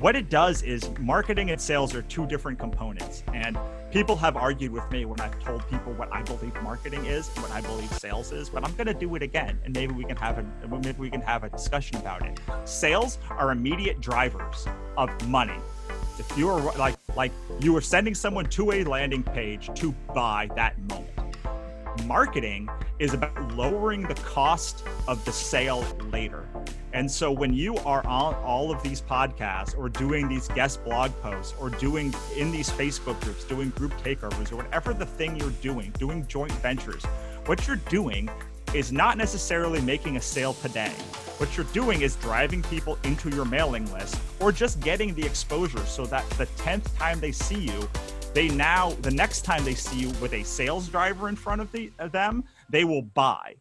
what it does is marketing and sales are two different components. And people have argued with me when I've told people what I believe marketing is and what I believe sales is, but I'm going to do it again. And maybe we can have a maybe we can have a discussion about it. Sales are immediate drivers of money. If you are like like you are sending someone to a landing page to buy that moment. Marketing is about lowering the cost of the sale later. And so when you are on all of these podcasts or doing these guest blog posts or doing in these Facebook groups, doing group takeovers or whatever the thing you're doing, doing joint ventures, what you're doing is not necessarily making a sale today. What you're doing is driving people into your mailing list or just getting the exposure so that the 10th time they see you, they now, the next time they see you with a sales driver in front of, the, of them, they will buy.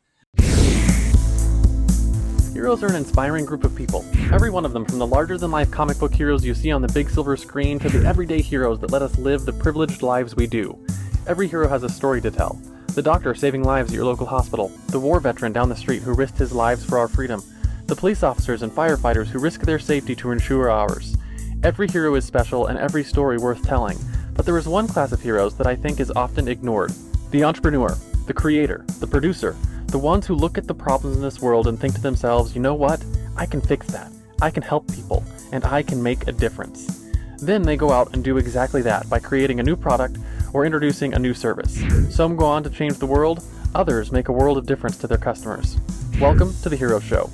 Heroes are an inspiring group of people. Every one of them, from the larger than life comic book heroes you see on the big silver screen to the everyday heroes that let us live the privileged lives we do. Every hero has a story to tell. The doctor saving lives at your local hospital, the war veteran down the street who risked his lives for our freedom, the police officers and firefighters who risk their safety to ensure ours. Every hero is special and every story worth telling, but there is one class of heroes that I think is often ignored the entrepreneur, the creator, the producer, the ones who look at the problems in this world and think to themselves, you know what? I can fix that. I can help people, and I can make a difference. Then they go out and do exactly that by creating a new product or introducing a new service. Some go on to change the world, others make a world of difference to their customers. Welcome to the Hero Show.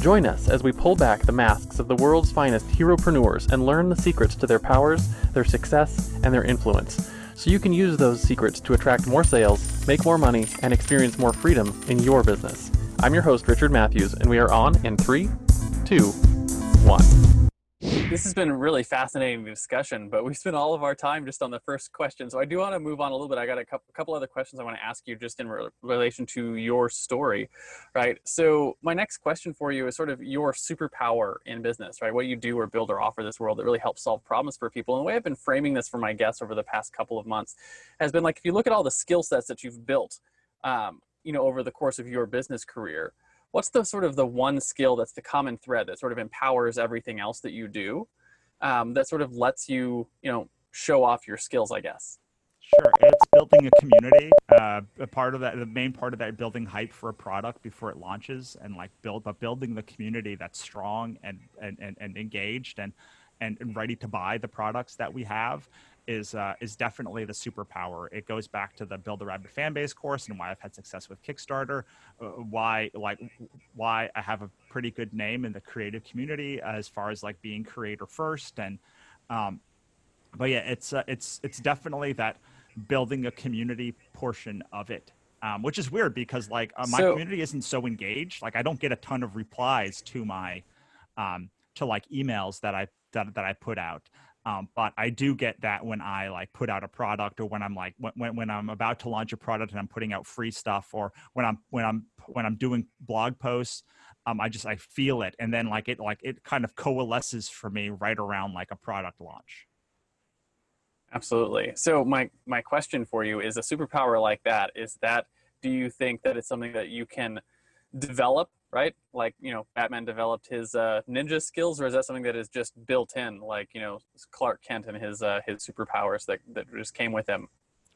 Join us as we pull back the masks of the world's finest heropreneurs and learn the secrets to their powers, their success, and their influence so you can use those secrets to attract more sales, make more money, and experience more freedom in your business. I'm your host, Richard Matthews, and we are on in three, two, one. This has been a really fascinating discussion, but we spent all of our time just on the first question. So I do want to move on a little bit. I got a couple other questions I want to ask you just in re- relation to your story, right? So my next question for you is sort of your superpower in business, right? What you do or build or offer this world that really helps solve problems for people. And the way I've been framing this for my guests over the past couple of months has been like, if you look at all the skill sets that you've built, um, you know, over the course of your business career, what's the sort of the one skill that's the common thread that sort of empowers everything else that you do um, that sort of lets you you know show off your skills i guess Sure, it's building a community. Uh, a part of that, the main part of that, building hype for a product before it launches, and like build, but building the community that's strong and and and, and engaged and, and and ready to buy the products that we have, is uh, is definitely the superpower. It goes back to the Build a Rabid fan base course and why I've had success with Kickstarter, uh, why like why I have a pretty good name in the creative community as far as like being creator first and um, but yeah, it's uh, it's it's definitely that building a community portion of it. Um, which is weird because like uh, my so, community isn't so engaged. Like I don't get a ton of replies to my um, to like emails that I that, that I put out. Um, but I do get that when I like put out a product or when I'm like when, when I'm about to launch a product and I'm putting out free stuff or when I'm when I'm when I'm doing blog posts, um, I just I feel it and then like it like it kind of coalesces for me right around like a product launch. Absolutely. So my my question for you is a superpower like that is that do you think that it's something that you can develop right? Like, you know, Batman developed his uh, ninja skills, or is that something that is just built in, like, you know, Clark Kent and his uh, his superpowers that, that just came with him?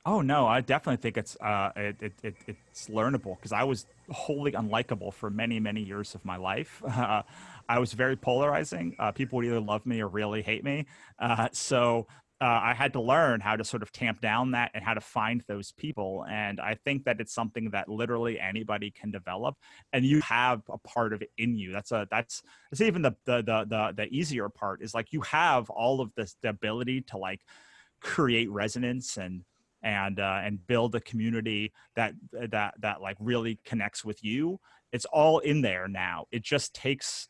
Oh no, I definitely think it's uh, it, it, it it's learnable because I was wholly unlikable for many many years of my life. Uh, I was very polarizing. Uh, people would either love me or really hate me. Uh, so uh, I had to learn how to sort of tamp down that and how to find those people. And I think that it's something that literally anybody can develop, and you have a part of it in you. That's a that's that's even the the the the, the easier part is like you have all of this the ability to like create resonance and and uh, and build a community that that that like really connects with you. It's all in there now. It just takes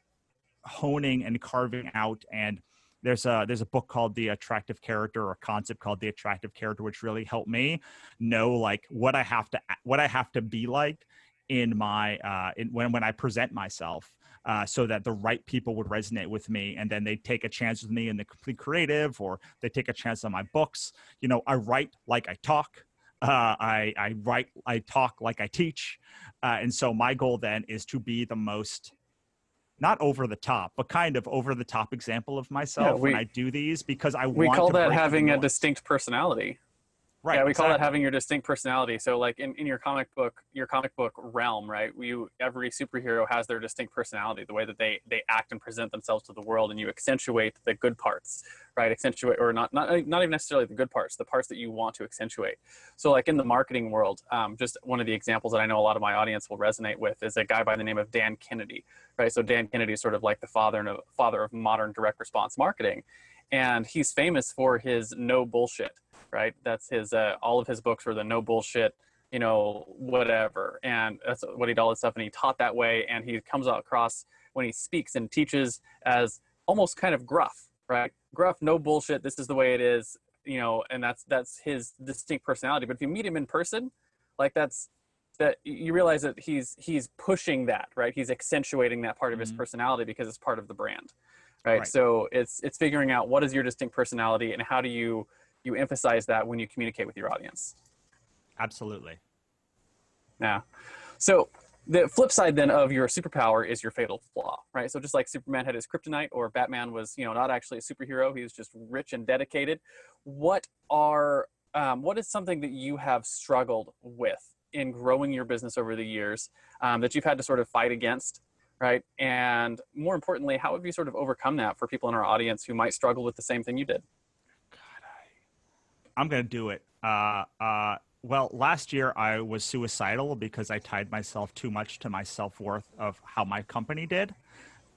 honing and carving out and there's a there's a book called the attractive character or a concept called the attractive character which really helped me know like what i have to what i have to be like in my uh in when when i present myself uh, so that the right people would resonate with me and then they take a chance with me in the complete creative or they take a chance on my books. You know i write like i talk uh, I, I write i talk like i teach uh, and so my goal then is to be the most not over the top, but kind of over the top example of myself we- when I do these because I we call to that having a distinct personality. Right. yeah, we call that having your distinct personality. So, like in, in your comic book, your comic book realm, right? You every superhero has their distinct personality, the way that they they act and present themselves to the world, and you accentuate the good parts, right? Accentuate or not not not even necessarily the good parts, the parts that you want to accentuate. So, like in the marketing world, um, just one of the examples that I know a lot of my audience will resonate with is a guy by the name of Dan Kennedy, right? So Dan Kennedy is sort of like the father and father of modern direct response marketing, and he's famous for his no bullshit right? That's his. Uh, all of his books were the no bullshit, you know, whatever, and that's what he did all this stuff. And he taught that way, and he comes across when he speaks and teaches as almost kind of gruff, right? Gruff, no bullshit. This is the way it is, you know, and that's that's his distinct personality. But if you meet him in person, like that's that you realize that he's he's pushing that, right? He's accentuating that part of his Mhm. personality because it's part of the brand. Right? Right. So it's it's figuring out what is your distinct personality and how do you you emphasize that when you communicate with your audience. Absolutely. Yeah. So the flip side then of your superpower is your fatal flaw, right? So just like Superman had his kryptonite or Batman was, you know, not actually a superhero, he was just rich and dedicated. What are um, what is something that you have struggled with in growing your business over the years um, that you've had to sort of fight against, right? And more importantly, how have you sort of overcome that for people in our audience who might struggle with the same thing you did? I'm gonna do it. Uh, uh, well, last year I was suicidal because I tied myself too much to my self worth of how my company did.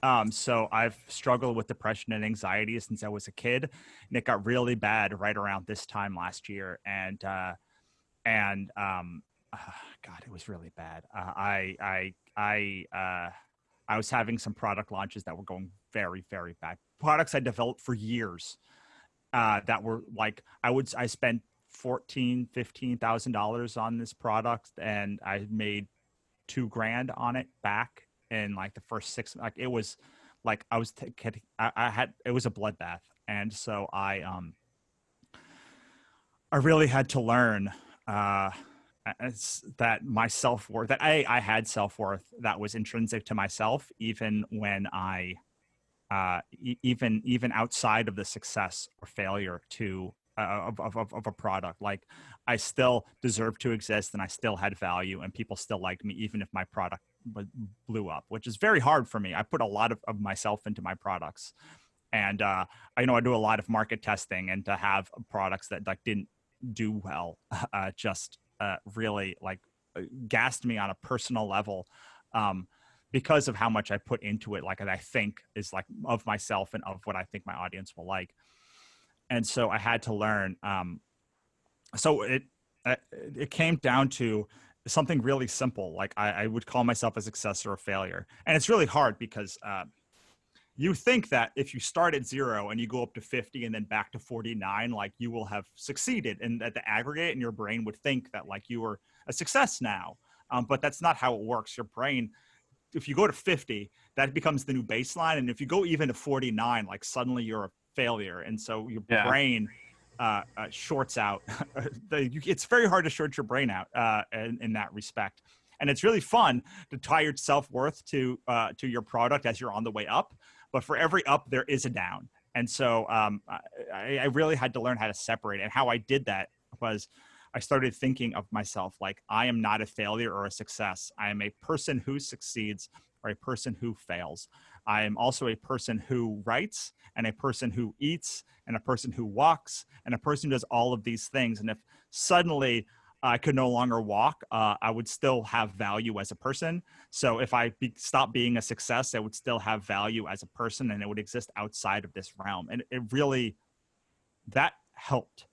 Um, so I've struggled with depression and anxiety since I was a kid, and it got really bad right around this time last year. And uh, and um, uh, God, it was really bad. Uh, I I I uh, I was having some product launches that were going very very bad. Products I developed for years uh, that were like I would I spent fourteen fifteen thousand dollars on this product and I made two grand on it back in like the first six like it was like I was t- I, I had it was a bloodbath. And so I um I really had to learn uh that my self worth that I I had self worth that was intrinsic to myself even when I uh, e- even even outside of the success or failure to uh, of, of, of a product. Like i still deserve to exist and i still had value and people still liked me even if my product blew up which is very hard for me. I put a lot of, of myself into my products. And uh, i know i do a lot of market testing and to have products that like didn't do well uh, just uh, really like uh, gassed me on a personal level. Um, because of how much I put into it, like that I think is like of myself and of what I think my audience will like. And so I had to learn. Um, so it uh, it came down to something really simple. Like I, I would call myself a success or a failure, and it's really hard because uh, you think that if you start at zero and you go up to 50 and then back to 49 like you will have succeeded and at the aggregate and your brain would think that like you were a success now um, but that's not how it works your brain if you go to 50 that becomes the new baseline. And if you go even to 49 like suddenly you're a failure. And so your Yeah. brain uh, uh, shorts out. It's very hard to short your brain out uh, in, in that respect. And it's really fun to tie your self-worth to uh, to your product as you're on the way up. But for every up there is a down. And so um, I, I really had to learn how to separate. And how i did that was i started thinking of myself like i am not a failure or a success i am a person who succeeds or a person who fails i am also a person who writes and a person who eats and a person who walks and a person who does all of these things and if suddenly I could no longer walk, uh, I would still have value as a person. So if I be, stop being a success, I would still have value as a person, and it would exist outside of this realm. And it really, that helped.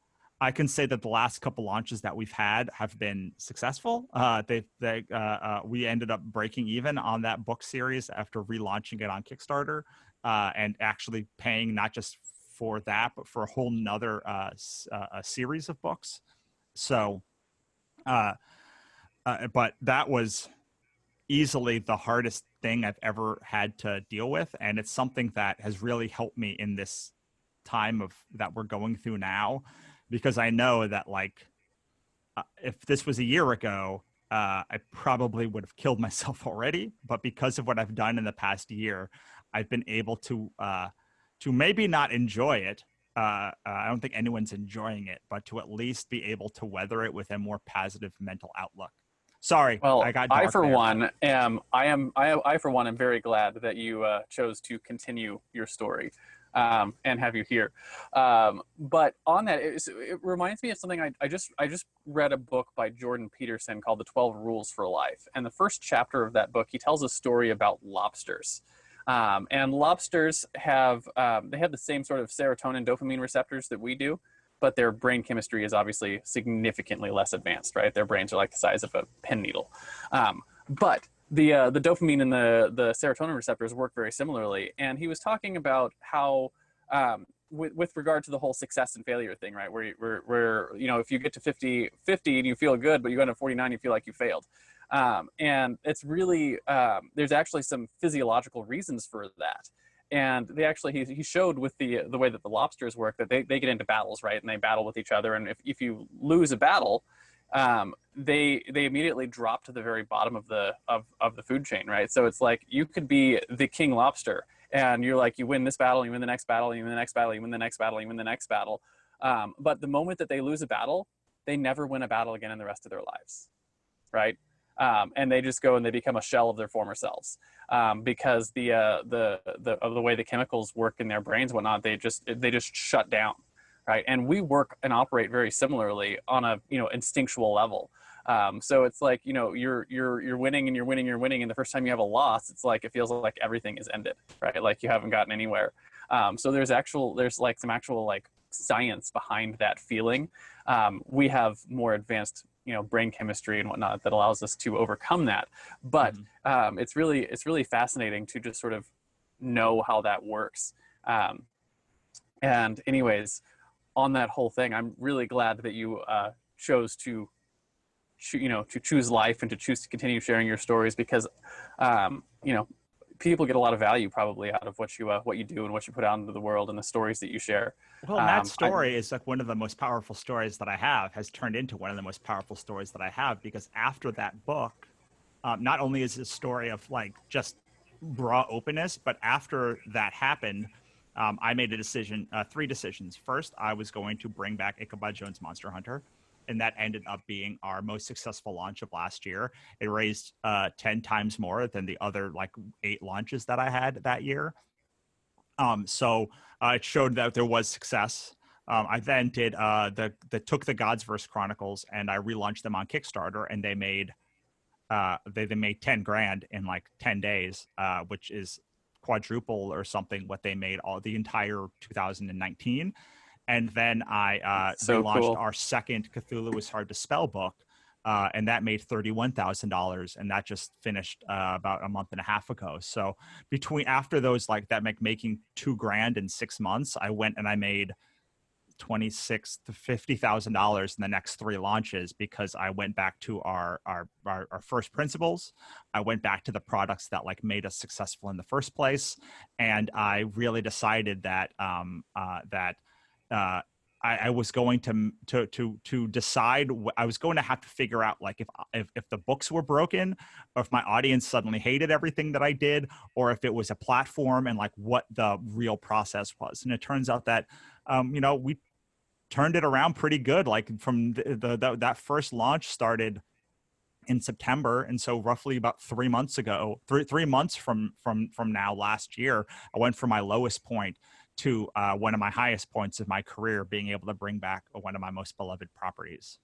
I can say that the last couple launches that we've had have been successful. Uh, they, they, uh, uh, we ended up breaking even on that book series after relaunching it on Kickstarter, uh, and actually paying not just for that, but for a whole nother uh, uh, a series of books. So, but that was easily the hardest thing I've ever had to deal with, and it's something that has really helped me in this time of that we're going through now, because I know that like uh, if this was a year ago, uh, I probably would have killed myself already. But because of what I've done in the past year, I've been able to uh, to maybe not enjoy it. Uh, uh, I don't think anyone's enjoying it, but to at least be able to weather it with a more positive mental outlook. Sorry, well, I got. I for there. one am. I am. I, I for one am very glad that you uh, chose to continue your story um, and have you here. Um, but on that, it, it, reminds me of something I, I, just I just read a book by Jordan Peterson called The Twelve Rules for Life, and the first chapter of that book he tells a story about lobsters. Um, and lobsters have um, they have the same sort of serotonin dopamine receptors that we do, but their brain chemistry is obviously significantly less advanced. Right, their brains are like the size of a pen needle. Um, but the uh, the dopamine and the the serotonin receptors work very similarly. And he was talking about how um, with, with regard to the whole success and failure thing, right? Where, where, where, you know, if you get to 50, 50 and you feel good, but you go to 49, you feel like you failed. Um, and it's really, um, there's actually some physiological reasons for that. And they actually, he, he showed with the, the way that the lobsters work that they, they get into battles, right? And they battle with each other. And if, if you lose a battle, um, they they immediately drop to the very bottom of the of, of the food chain right? So it's like you could be the king lobster and you're like you win this battle you win the next battle you win the next battle you win the next battle you win the next battle. Um, but the moment that they lose a battle they never win a battle again in the rest of their lives right? Um, and they just go and they become a shell of their former selves um, because the uh, the the of the way the chemicals work in their brains whatnot they just they just shut down right? And we work and operate very similarly on a you know instinctual level. Um, so it's like you know you're you're you're winning and you're winning you're winning and the first time you have a loss it's like it feels like everything is ended right? Like you haven't gotten anywhere. Um, so there's actual there's like some actual like science behind that feeling. Um, we have more advanced you know brain chemistry and whatnot that allows us to overcome that. But mm-hmm. um, it's really it's really fascinating to just sort of know how that works. Um, and anyways on that whole thing i'm really glad that you uh, chose to you know to choose life and to choose to continue sharing your stories because um, you know people get a lot of value probably out of what you uh, what you do and what you put out into the world and the stories that you share. Well, um, that story I, is like one of the most powerful stories that I have has turned into one of the most powerful stories that I have because after that book, um, not only is it a story of like just raw openness, but after that happened. Um, I made a decision, uh, three decisions. First, I was going to bring back Ichabod Jones Monster Hunter and that ended up being our most successful launch of last year. It raised uh, 10 times more than the other like eight launches that I had that year. Um, so uh, it showed that there was success. Um, I then did uh, the the took the Godsverse Chronicles and I relaunched them on Kickstarter, and they made uh, they they made ten grand in like ten days, uh, which is quadruple or something what they made all the entire 2019 and then I uh, so relaunched cool. our second Cthulhu is hard to spell book, uh, and that made thirty-one thousand dollars, and that just finished uh, about a month and a half ago. So between after those, like that, make making two grand in six months, I went and I made twenty-six to fifty thousand dollars in the next three launches because I went back to our, our our our first principles. I went back to the products that like made us successful in the first place, and I really decided that um, uh, that uh, I, I, was going to to to to decide. I was going to have to figure out like if if if the books were broken, or if my audience suddenly hated everything that I did, or if it was a platform and like what the real process was. And it turns out that um, you know we turned it around pretty good. Like from the, the, the that first launch started in September, and so roughly about three months ago, three three months from from from now last year, I went from my lowest point to uh, one of my highest points of my career, being able to bring back one of my most beloved properties.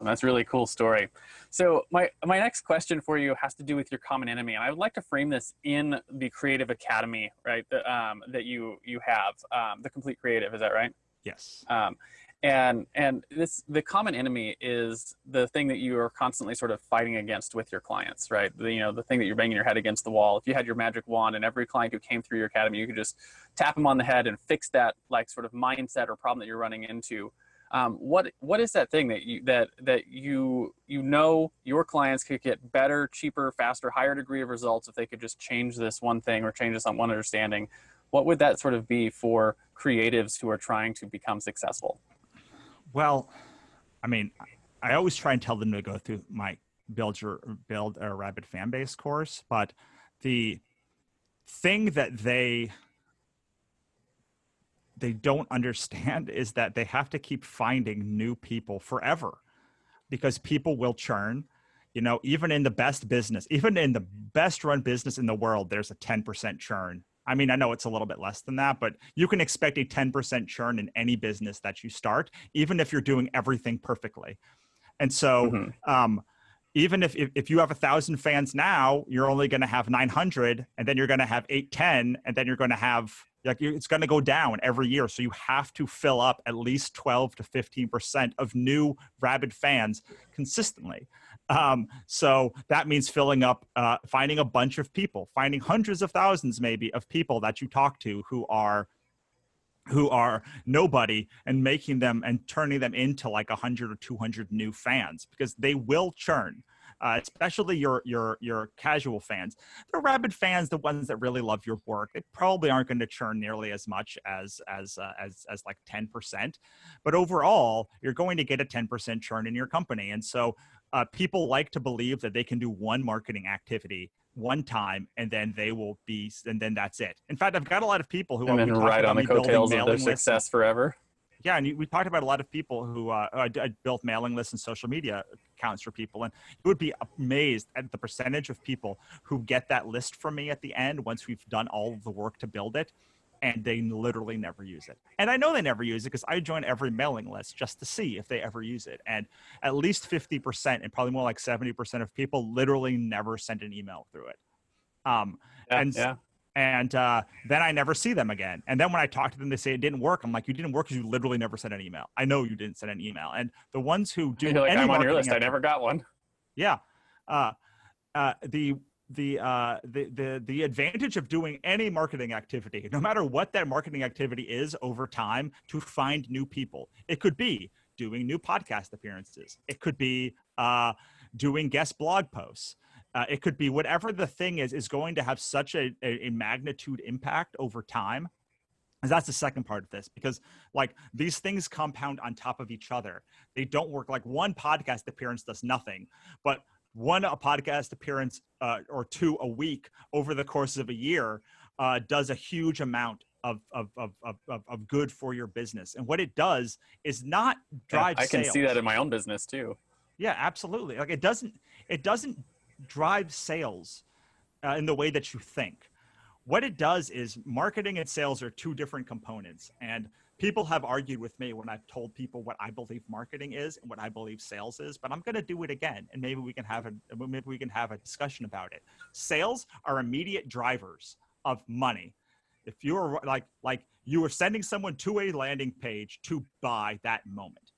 That's a really cool story. So my my next question for you has to do with your common enemy, and I would like to frame this in the Creative Academy, right? That um, that you you have, um, the Complete Creative. Is that right? Yes. Um, and and this the common enemy is the thing that you are constantly sort of fighting against with your clients right? The, you know the thing that you're banging your head against the wall. If you had your magic wand and every client who came through your academy you could just tap them on the head and fix that like sort of mindset or problem that you're running into. Um, what what is that thing that you that that you you know your clients could get better cheaper faster higher degree of results if they could just change this one thing or change this on one understanding what would that sort of be for creatives who are trying to become successful? Well, I mean, I always try and tell them to go through my build your build a rabid fan base course but the thing that they they don't understand is that they have to keep finding new people forever because people will churn. You know even in the best business even in the best run business in the world there's a 10% churn i mean i know it's a little bit less than that but you can expect a 10% churn in any business that you start even if you're doing everything perfectly. And so mm-hmm. um, even if, if, if you have a thousand fans now you're only going to have 900 and then you're going to have 810 and then you're going to have like it's going to go down every year. So you have to fill up at least 12 to 15 percent of new rabid fans consistently um, so that means filling up uh, finding a bunch of people finding hundreds of thousands maybe of people that you talk to who are who are nobody and making them and turning them into like 100 or 200 new fans because they will churn uh, especially your your your casual fans. The rabid fans, the ones that really love your work, they probably aren't going to churn nearly as much as as uh, as as like ten percent. But overall, you're going to get a ten percent churn in your company, and so uh, people like to believe that they can do one marketing activity one time and then they will be and then that's it. In fact i've got a lot of people who and then ride on the coattails of their success forever. Yeah, and we talked about a lot of people who uh, I, I built mailing lists and social media accounts for people, and you would be amazed at the percentage of people who get that list from me at the end once we've done all of the work to build it, and they literally never use it. And I know they never use it because I join every mailing list just to see if they ever use it. And at least fifty percent, and probably more like seventy percent of people, literally never send an email through it. Um, yeah, and yeah and uh, then I never see them again. And then when I talk to them, they say it didn't work. I'm like, you didn't work because you literally never sent an email. I know you didn't send an email. And the ones who do, like, I'm on your list. I never got one. Yeah, uh, uh, the the uh, the the the advantage of doing any marketing activity, no matter what that marketing activity is over time, to find new people. It could be doing new podcast appearances. It could be uh, doing guest blog posts. Uh, it could be whatever the thing is is going to have such a, a, magnitude impact over time and that's the second part of this because like these things compound on top of each other they don't work like one podcast appearance does nothing but one a podcast appearance uh, or two a week over the course of a year uh, does a huge amount of, of, of, of, of good for your business and what it does is not drive yeah, i can sales. see that in my own business too yeah absolutely like it doesn't it doesn't drive sales uh, in the way that you think. What it does is marketing and sales are two different components. And people have argued with me when I've told people what I believe marketing is and what I believe sales is, but I'm going to do it again. And maybe we can have a, maybe we can have a discussion about it. Sales are immediate drivers of money. If you're like, like you are sending someone to a landing page to buy that moment.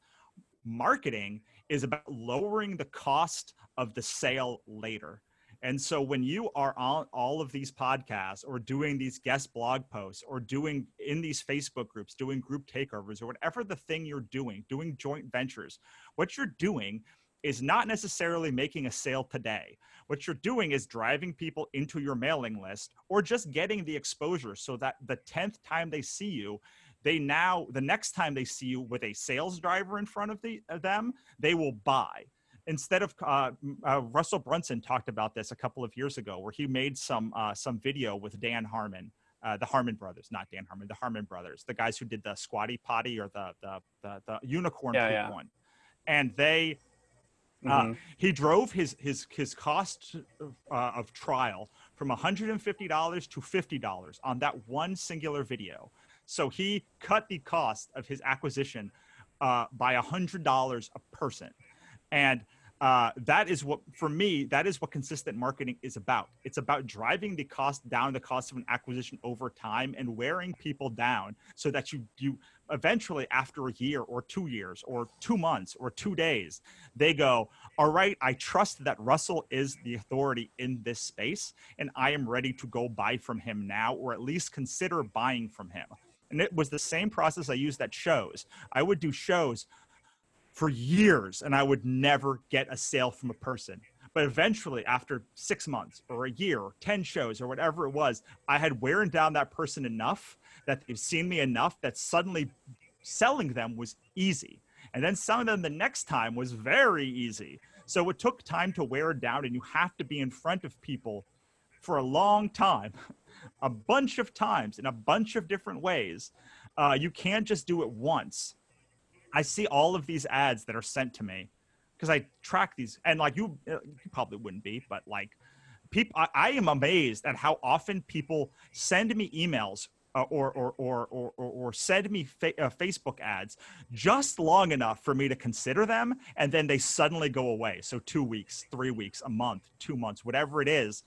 Marketing is about lowering the cost of the sale later. And so when you are on all of these podcasts or doing these guest blog posts or doing in these Facebook groups, doing group takeovers or whatever the thing you're doing, doing joint ventures, what you're doing is not necessarily making a sale today. What you're doing is driving people into your mailing list or just getting the exposure so that the 10th time they see you, they now, the next time they see you with a sales driver in front of, the, of them, they will buy instead of uh, uh, Russell Brunson talked about this a couple of years ago, where he made some uh, some video with Dan Harmon, uh, the Harmon brothers, not Dan Harmon, the Harmon brothers, the guys who did the Squatty Potty or the the the, the unicorn yeah, yeah. one, and they. Uh, mm-hmm. he drove his his his cost uh, of trial from $150 to $50 on that one singular video. So he cut the cost of his acquisition by $100 a person. And uh, that is what for me that is what consistent marketing is about. It's about driving the cost down the cost of an acquisition over time and wearing people down so that you you eventually after a year or two years or two months or two days they go all right i trust that russell is the authority in this space and i am ready to go buy from him now or at least consider buying from him. And it was the same process i used at shows. I would do shows for years and I would never get a sale from a person. But eventually, after six months or a year or 10 shows or whatever it was, I had wearing down that person enough that they've seen me enough that suddenly selling them was easy. And then selling them the next time was very easy. So it took time to wear it down, and you have to be in front of people for a long time, a bunch of times in a bunch of different ways. Uh, you can't just do it once. I see all of these ads that are sent to me because I track these, and like you, uh, you probably wouldn't be, but like people, I, I am amazed at how often people send me emails uh, or, or, or, or, or send me fa- uh, Facebook ads just long enough for me to consider them. And then they suddenly go away. So two weeks, three weeks, a month, two months, whatever it is.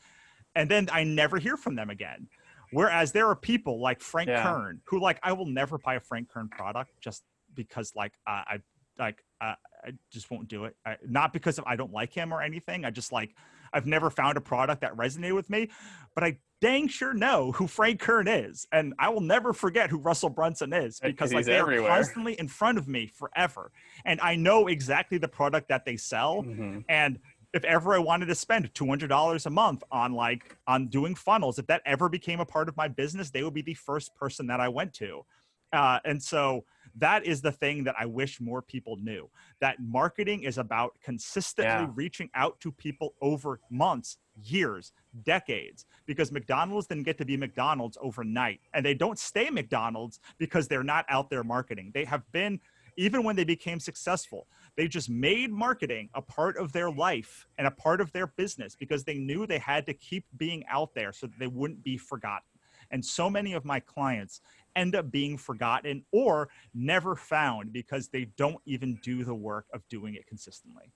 And then I never hear from them again. Whereas there are people like Frank Yeah. Kern who like, I will never buy a Frank Kern product just because like uh, I like uh, I just won't do it. I, not because of, I don't like him or anything. I just like I've never found a product that resonated with me, but I dang sure know who Frank Kern is, and I will never forget who Russell Brunson is because like they're constantly in front of me forever, and I know exactly the product that they sell, Mhm. and if ever I wanted to spend two hundred dollars a month on like on doing funnels, if that ever became a part of my business, they would be the first person that I went to, uh, and so that is the thing that I wish more people knew. That marketing is about consistently Yeah. reaching out to people over months, years, decades. Because McDonald's didn't get to be McDonald's overnight, and they don't stay McDonald's because they're not out there marketing. They have been even when they became successful, they just made marketing a part of their life and a part of their business because they knew they had to keep being out there so that they wouldn't be forgotten. And so many of my clients end up being forgotten or never found because they don't even do the work of doing it consistently.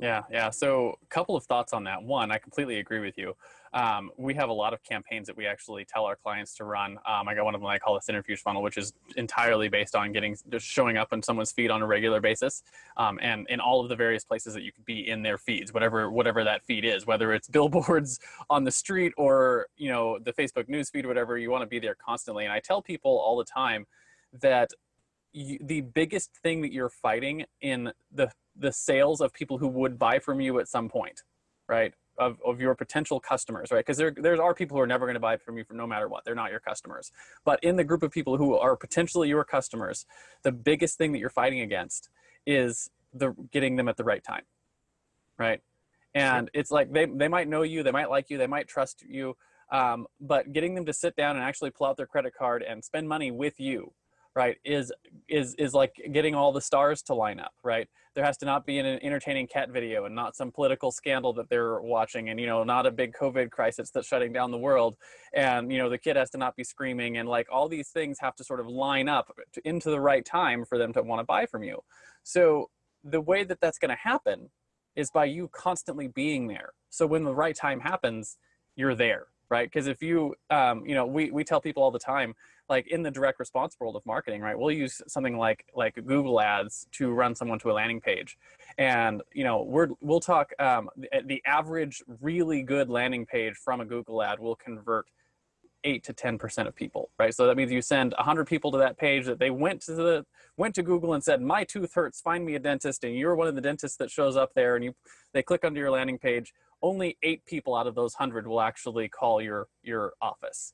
Yeah, yeah. So, a couple of thoughts on that. One, I completely agree with you. Um, we have a lot of campaigns that we actually tell our clients to run. Um, I got one of them I call the centrifuge funnel, which is entirely based on getting just showing up on someone's feed on a regular basis, um, and in all of the various places that you could be in their feeds, whatever whatever that feed is, whether it's billboards on the street or you know the Facebook news feed, whatever. You want to be there constantly. And I tell people all the time that you, the biggest thing that you're fighting in the the sales of people who would buy from you at some point, right? Of, of your potential customers, right? Because there there are people who are never going to buy from you for no matter what. They're not your customers. But in the group of people who are potentially your customers, the biggest thing that you're fighting against is the getting them at the right time, right? And it's like they they might know you, they might like you, they might trust you, um, but getting them to sit down and actually pull out their credit card and spend money with you, right, is is is like getting all the stars to line up, right? There has to not be an entertaining cat video and not some political scandal that they're watching, and you know, not a big COVID crisis that's shutting down the world, and you know, the kid has to not be screaming, and like all these things have to sort of line up to, into the right time for them to want to buy from you. So the way that that's going to happen is by you constantly being there. So when the right time happens, you're there, right? Because if you, um, you know, we, we tell people all the time, like in the direct response world of marketing, right? We'll use something like like Google Ads to run someone to a landing page, and you know, we're we'll talk um, the, the average really good landing page from a Google ad will convert eight to ten percent of people, right? So that means you send hundred people to that page that they went to the went to Google and said, "My tooth hurts, find me a dentist," and you're one of the dentists that shows up there, and you they click onto your landing page. Only eight people out of those hundred will actually call your your office.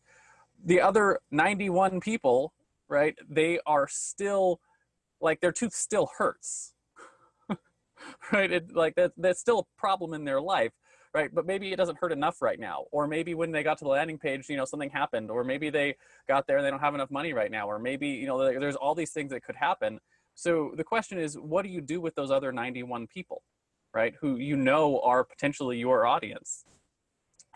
The other ninety-one people, right? They are still like their tooth still hurts, right? It, like that that's still a problem in their life right but maybe it doesn't hurt enough right now or maybe when they got to the landing page you know something happened or maybe they got there and they don't have enough money right now or maybe you know there's all these things that could happen so the question is what do you do with those other 91 people right who you know are potentially your audience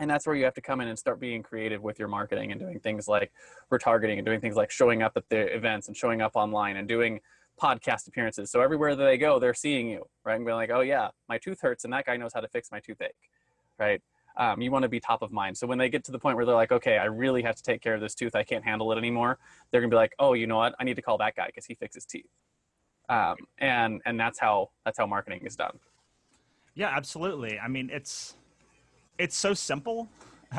and that's where you have to come in and start being creative with your marketing and doing things like retargeting and doing things like showing up at the events and showing up online and doing podcast appearances so everywhere that they go they're seeing you right and being like oh yeah my tooth hurts and that guy knows how to fix my toothache right? Um, you want to be top of mind. So when they get to the point where they're like, okay, I really have to take care of this tooth, I can't handle it anymore. They're gonna be like, oh, you know what? I need to call that guy because he fixes teeth. Um, and and that's how that's how marketing is done. Yeah, absolutely. I mean, it's it's so simple.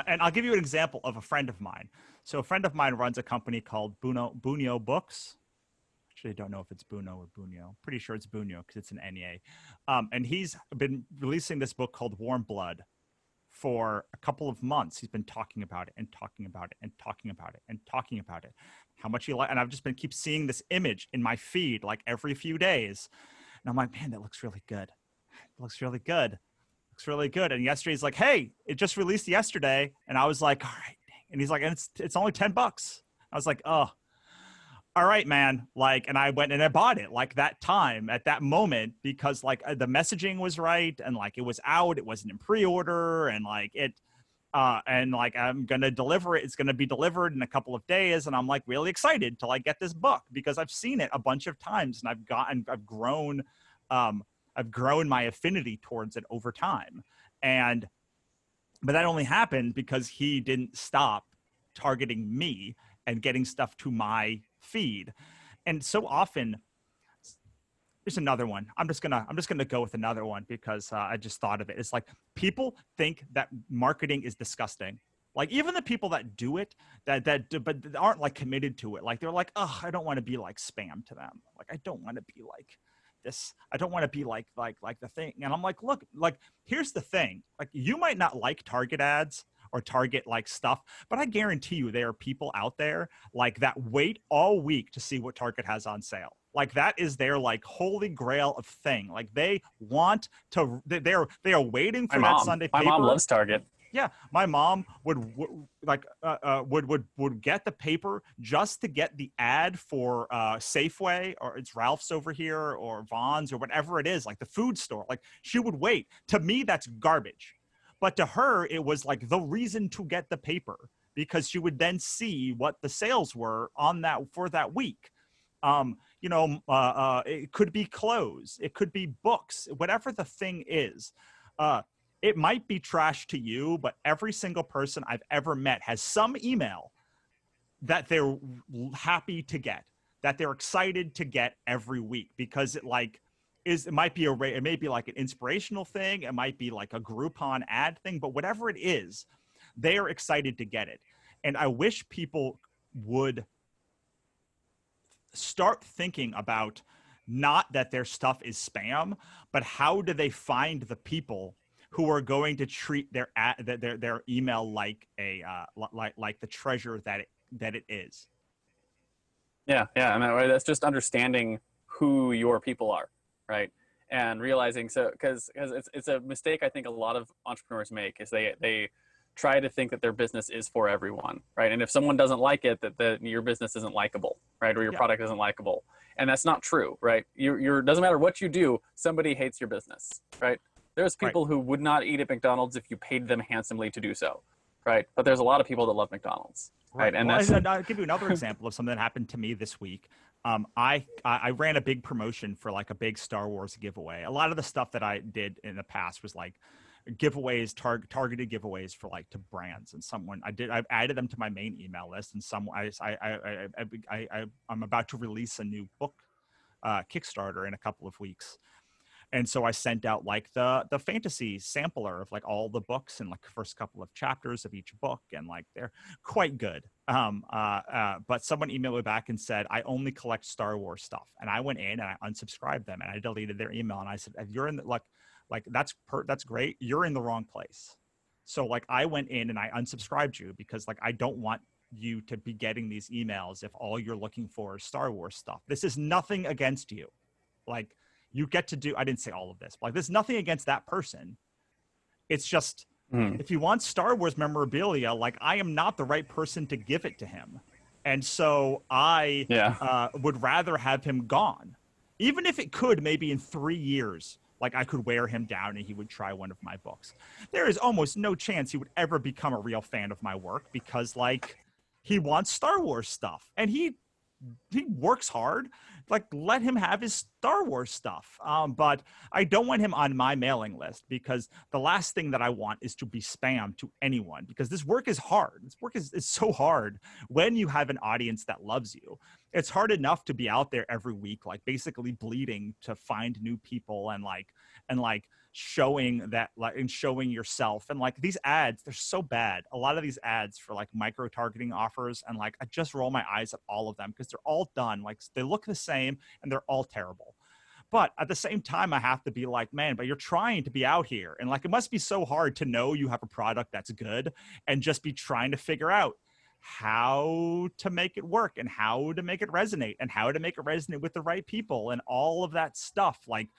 And I'll give you an example of a friend of mine. So a friend of mine runs a company called Buno Bunyo Books. Actually, I don't know if it's Buno or Bunyo. Pretty sure it's Bunyo because it's an NEA. Um, and he's been releasing this book called Warm Blood for a couple of months. He's been talking about it and talking about it and talking about it and talking about it. How much he like, and I've just been keep seeing this image in my feed like every few days. And I'm like, man, that looks really good. looks really good. Looks really good. And yesterday he's like, hey, it just released yesterday. And I was like, all right. And he's like, and it's it's only 10 bucks. I was like, oh, all right, man. Like, and I went and I bought it like that time at that moment because like uh, the messaging was right and like it was out, it wasn't in pre-order and like it, uh, and like I'm gonna deliver it. It's gonna be delivered in a couple of days, and I'm like really excited to like get this book because I've seen it a bunch of times and I've gotten, I've grown, um, I've grown my affinity towards it over time, and but that only happened because he didn't stop targeting me and getting stuff to my feed. And so often, there's another one. I'm just gonna I'm just gonna go with another one because uh, I just thought of it. It's like people think that marketing is disgusting. Like even the people that do it, that that do, but aren't like committed to it. Like they're like, oh, I don't want to be like spam to them. Like I don't want to be like this. I don't want to be like like like the thing. And I'm like, look, like here's the thing. Like you might not like target ads, or target like stuff. But I guarantee you there are people out there like that wait all week to see what Target has on sale. Like that is their like holy grail of thing. Like they want to they're they are waiting for my that mom. Sunday My paper. mom loves Target. Yeah, my mom would, like uh, uh, would would would get the paper just to get the ad for uh, Safeway or it's Ralph's over here or Vons or whatever it is, like the food store. Like she would wait. To me, that's garbage. But to her, it was like the reason to get the paper because she would then see what the sales were on that for that week. Um, you know, uh, uh, it could be clothes, it could be books, whatever the thing is. It might be trash to you, but every single person I've ever met has some email that they're happy to get, that they're excited to get every week because it like is it might be a it may be like an inspirational thing, it might be like a Groupon ad thing, but whatever it is, they are excited to get it. And I wish people would start thinking about not that their stuff is spam, but how do they find the people who are going to treat their ad, their their email like a uh, like like the treasure that it that it is. Yeah, yeah, and that way, that's just understanding who your people are, right? And realizing so because because it's it's a mistake I think a lot of entrepreneurs make is they they try to think that their business is for everyone, right? And if someone doesn't like it, that the, your business isn't likable, right? Or your Yeah. product isn't likable, and that's not true, right? You you're doesn't matter what you do, somebody hates your business, right? There's Right. people who would not eat at McDonald's if you paid them handsomely to do so, right? But there's a lot of people that love McDonald's, right? And Well, that's and I'll give you another example of something that happened to me this week. Um, I I I ran a big promotion for like a big Star Wars giveaway. A lot of the stuff that I did in the past was like giveaways, tar- targeted giveaways for like to brands. And someone I did i've added them to my main email list. And some I I I I, I, I I'm about to release a new book uh, Kickstarter in a couple of weeks. And so I sent out like the the fantasy sampler of like all the books and like first couple of chapters of each book, and like they're quite good. Um, uh, uh, but someone emailed me back and said I only collect Star Wars stuff, and I went in and I unsubscribed them and I deleted their email and I said if you're in the, like like that's per that's great, you're in the wrong place. So like I went in and I unsubscribed you because like I don't want you to be getting these emails if all you're looking for is Star Wars stuff. This is nothing against you. Like you get to do I didn't say all of this, but like there's nothing against that person. It's just Hmm. if he wants Star Wars memorabilia, like I am not the right person to give it to him. And so I yeah. uh, would rather have him gone. Even if it could, maybe in three years, like I could wear him down and he would try one of my books. There is almost no chance he would ever become a real fan of my work because, like, he wants Star Wars stuff and he he works hard. Like, let him have his Star Wars stuff. Um, but I don't want him on my mailing list because the last thing that I want is to be spam to anyone because this work is hard. This work is, is so hard when you have an audience that loves you. It's hard enough to be out there every week, like basically bleeding to find new people and like and like showing that like and showing yourself and like these ads they're so bad. A lot of these ads for like micro targeting offers and like i just roll my eyes at all of them because they're all done like they look the same and they're all terrible. But at the same time i have to be like man but you're trying to be out here and like it must be so hard to know you have a product that's good and just be trying to figure out how to make it work and how to make it resonate and how to make it resonate with the right people and all of that stuff like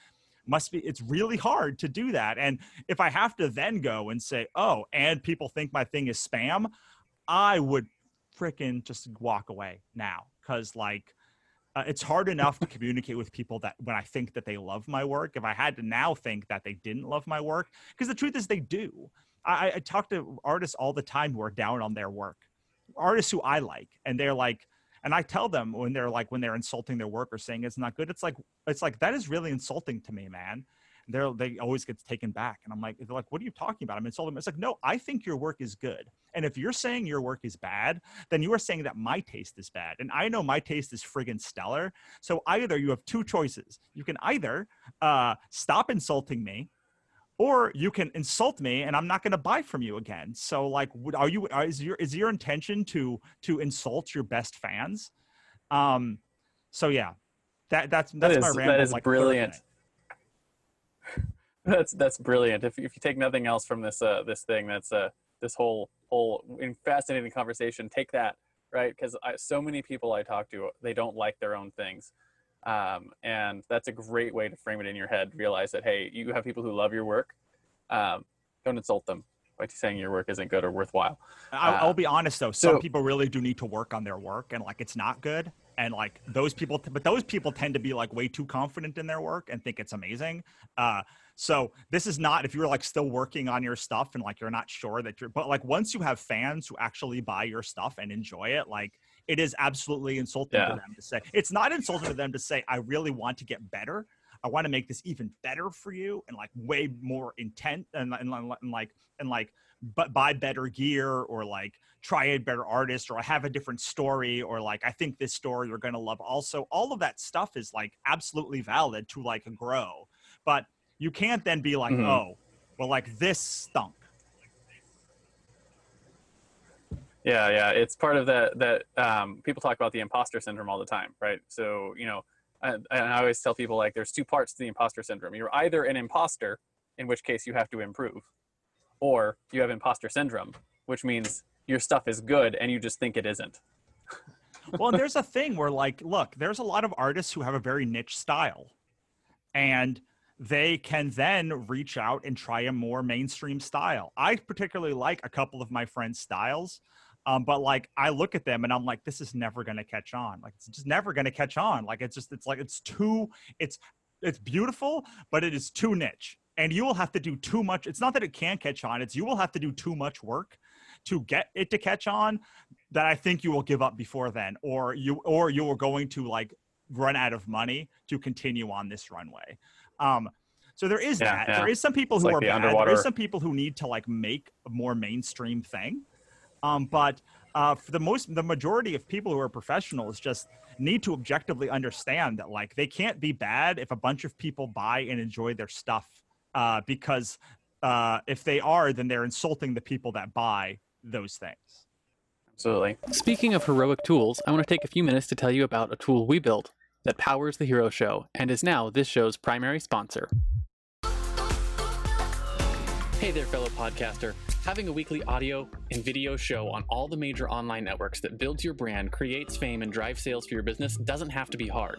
must be it's really hard to do that and if i have to then go and say oh and people think my thing is spam i would freaking just walk away now because like uh, it's hard enough to communicate with people that when i think that they love my work if i had to now think that they didn't love my work because the truth is they do. I, I talk to artists all the time who are down on their work artists who i like and they're like and i tell them when they're like when they're insulting their work or saying it's not good it's like it's like that is really insulting to me man they're they always get taken back and i'm like they're like what are you talking about i'm insulting them. it's like no i think your work is good and if you're saying your work is bad then you are saying that my taste is bad and i know my taste is friggin' stellar so either you have two choices you can either uh, stop insulting me or you can insult me and i'm not going to buy from you again. So like are you is your is your intention to to insult your best fans? Um so yeah that that's that's that my is, ramble, that is like, brilliant. That's that's brilliant. If, if you take nothing else from this uh this thing that's uh this whole whole fascinating conversation take that right? Because so many people i talk to they don't like their own things um, and that's a great way to frame it in your head. Realize that, hey, you have people who love your work. Um, don't insult them by saying your work isn't good or worthwhile. I'll, I'll Uh, be honest though, some so- people really do need to work on their work, and like it's not good. And like those people, but those people tend to be like way too confident in their work and think it's amazing. Uh, so this is not if you're like still working on your stuff and like you're not sure that you're, but like once you have fans who actually buy your stuff and enjoy it, like it is absolutely insulting Yeah. to them to say. It's not insulting to them to say, I really want to get better. I want to make this even better for you and like way more intent and, and, and like and like but buy better gear or like try a better artist or have a different story or like I think this story you're gonna love. Also, all of that stuff is like absolutely valid to like grow, but you can't then be like, Mhm. oh, well, like this stunk. Yeah, yeah, it's part of that. That um, people talk about the imposter syndrome all the time, right? So you know, and, and I always tell people like, there's two parts to the imposter syndrome. You're either an imposter, in which case you have to improve, or you have imposter syndrome, which means your stuff is good and you just think it isn't. well, and there's a thing where like, look, there's a lot of artists who have a very niche style, and they can then reach out and try a more mainstream style. I particularly like a couple of my friends' styles. Um, but like I look at them and I'm like, this is never gonna catch on. Like it's just never gonna catch on. Like it's just it's like it's too it's it's beautiful, but it is too niche. And you will have to do too much. It's not that it can't catch on, it's you will have to do too much work to get it to catch on that I think you will give up before then, or you or you are going to like run out of money to continue on this runway. Um, so there is Yeah, that. yeah. There is some people It's who like are the bad. There underwater- is some people who need to like make a more mainstream thing. Um, but uh, for the most, the majority of people who are professionals just need to objectively understand that like they can't be bad if a bunch of people buy and enjoy their stuff. Uh, because uh, if they are, then they're insulting the people that buy those things. Absolutely. Speaking of heroic tools, I want to take a few minutes to tell you about a tool we built that powers the Hero Show and is now this show's primary sponsor. Hey there, fellow podcaster. Having a weekly audio and video show on all the major online networks that builds your brand, creates fame, and drives sales for your business doesn't have to be hard.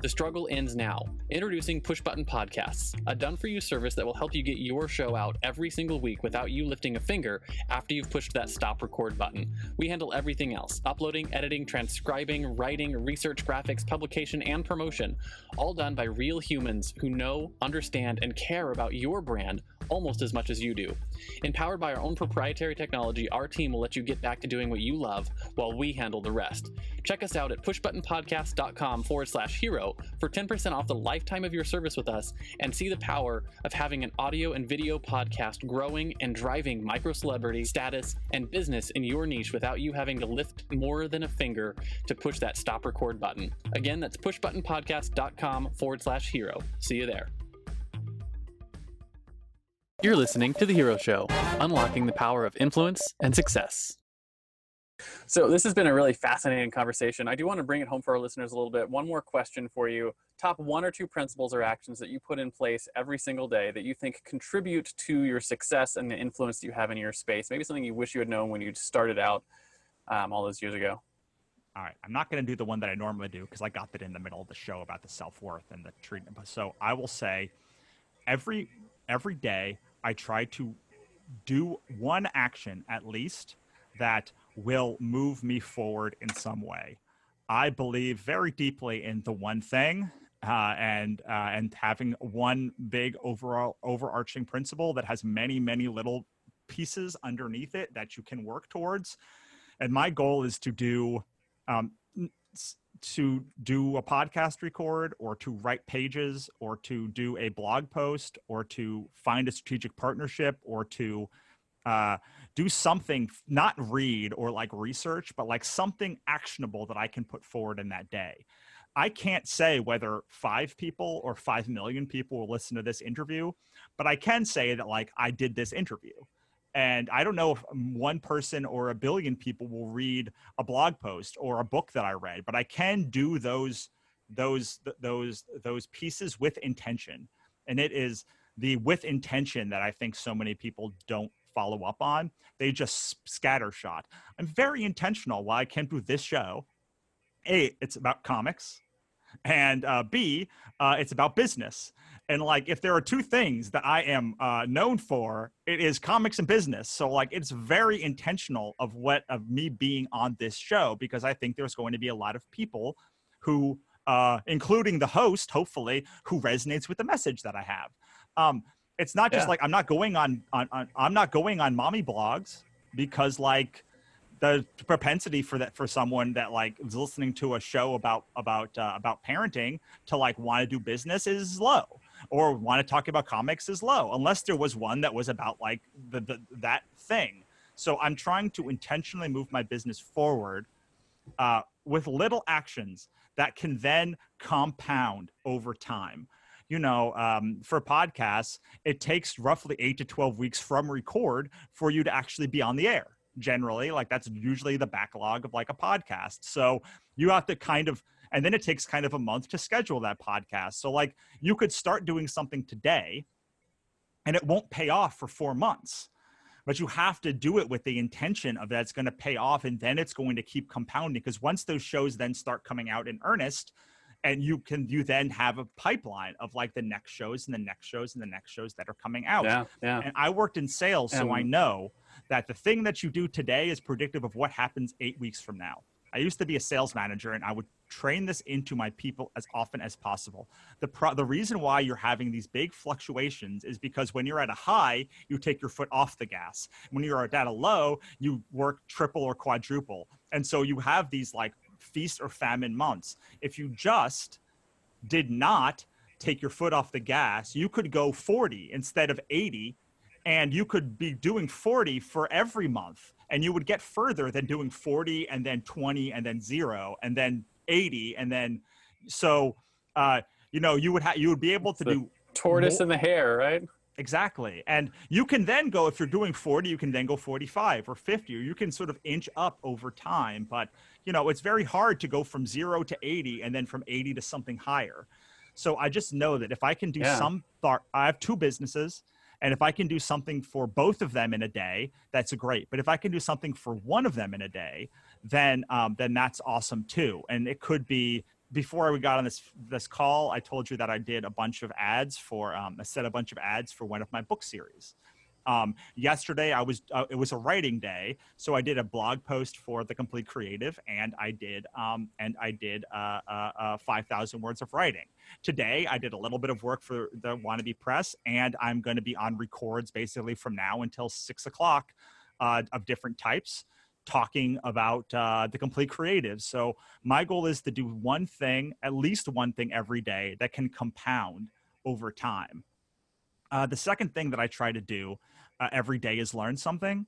The struggle ends now. Introducing Push Button Podcasts, a done for you service that will help you get your show out every single week without you lifting a finger after you've pushed that stop record button. We handle everything else uploading, editing, transcribing, writing, research, graphics, publication, and promotion, all done by real humans who know, understand, and care about your brand almost as much as you do. Empowered by our own proprietary technology, our team will let you get back to doing what you love while we handle the rest. Check us out at pushbuttonpodcast.com forward slash hero for 10% off the lifetime of your service with us and see the power of having an audio and video podcast growing and driving micro celebrity status and business in your niche without you having to lift more than a finger to push that stop record button. Again, that's pushbuttonpodcast.com forward slash hero. See you there. You're listening to The Hero Show, unlocking the power of influence and success. So this has been a really fascinating conversation. I do want to bring it home for our listeners a little bit. One more question for you. Top one or two principles or actions that you put in place every single day that you think contribute to your success and the influence that you have in your space. Maybe something you wish you had known when you started out um, all those years ago. All right, I'm not going to do the one that I normally do because I got that in the middle of the show about the self worth and the treatment. So I will say, every every day I try to do one action at least that will move me forward in some way. I believe very deeply in the one thing uh, and uh, and having one big overall overarching principle that has many many little pieces underneath it that you can work towards. And my goal is to do um, to do a podcast record or to write pages or to do a blog post or to find a strategic partnership or to uh, do something not read or like research but like something actionable that i can put forward in that day. I can't say whether five people or five million people will listen to this interview but i can say that like i did this interview and I don't know if one person or a billion people will read a blog post or a book that I read, but I can do those those those those pieces with intention. And it is the with intention that I think so many people don't follow up on. They just scattershot. I'm very intentional why I can't do this show. A, it's about comics and uh, B, uh, it's about business. And like, if there are two things that I am uh, known for, it is comics and business. So like, it's very intentional of what of me being on this show because I think there's going to be a lot of people who, uh, including the host, hopefully, who resonates with the message that I have. Um, it's not just yeah. like I'm not going on, on on I'm not going on mommy blogs because like the propensity for that for someone that like is listening to a show about about uh, about parenting to like want to do business is low or want to talk about comics is low unless there was one that was about like the, the that thing. So i'm trying to intentionally move my business forward uh, with little actions that can then compound over time. You know, um, for podcasts, it takes roughly eight to 12 weeks from record for you to actually be on the air generally. Like that's usually the backlog of like a podcast. So you have to kind of and then it takes kind of a month to schedule that podcast. So like you could start doing something today and it won't pay off for 4 months but you have to do it with the intention of that it's going to pay off and then it's going to keep compounding because once those shows then start coming out in earnest and you can you then have a pipeline of like the next shows and the next shows and the next shows that are coming out. Yeah yeah. And i worked in sales so i know that the thing that you do today is predictive of what happens eight weeks from now. I used to be a sales manager and I would train this into my people as often as possible. The, pro- the reason why you're having these big fluctuations is because when you're at a high, you take your foot off the gas. When you're at a low, you work triple or quadruple. And so you have these like feast or famine months. If you just did not take your foot off the gas, you could go 40 instead of 80 and you could be doing 40 for every month and you would get further than doing 40 and then 20 and then 0 and then 80 and then so uh you know you would have you would be able to do tortoise more- in the hare right Exactly. And you can then go, if you're doing 40, you can then go 45 or 50, or you can sort of inch up over time. But, you know, it's very hard to go from zero to 80 and then from 80 to something higher. So I just know that if I can do yeah. some I have two businesses. And if I can do something for both of them in a day, that's great. But if I can do something for one of them in a day, then um, then that's awesome too. And it could be before we got on this this call, I told you that I did a bunch of ads for um, I set a bunch of ads for one of my book series. Um, yesterday, I was uh, it was a writing day, so I did a blog post for the Complete Creative, and I did um, and I did uh, uh, uh five thousand words of writing. Today, I did a little bit of work for the Wannabe Press, and I'm going to be on records basically from now until six o'clock uh, of different types talking about uh, the complete creative. So my goal is to do one thing, at least one thing every day that can compound over time. Uh, the second thing that I try to do uh, every day is learn something.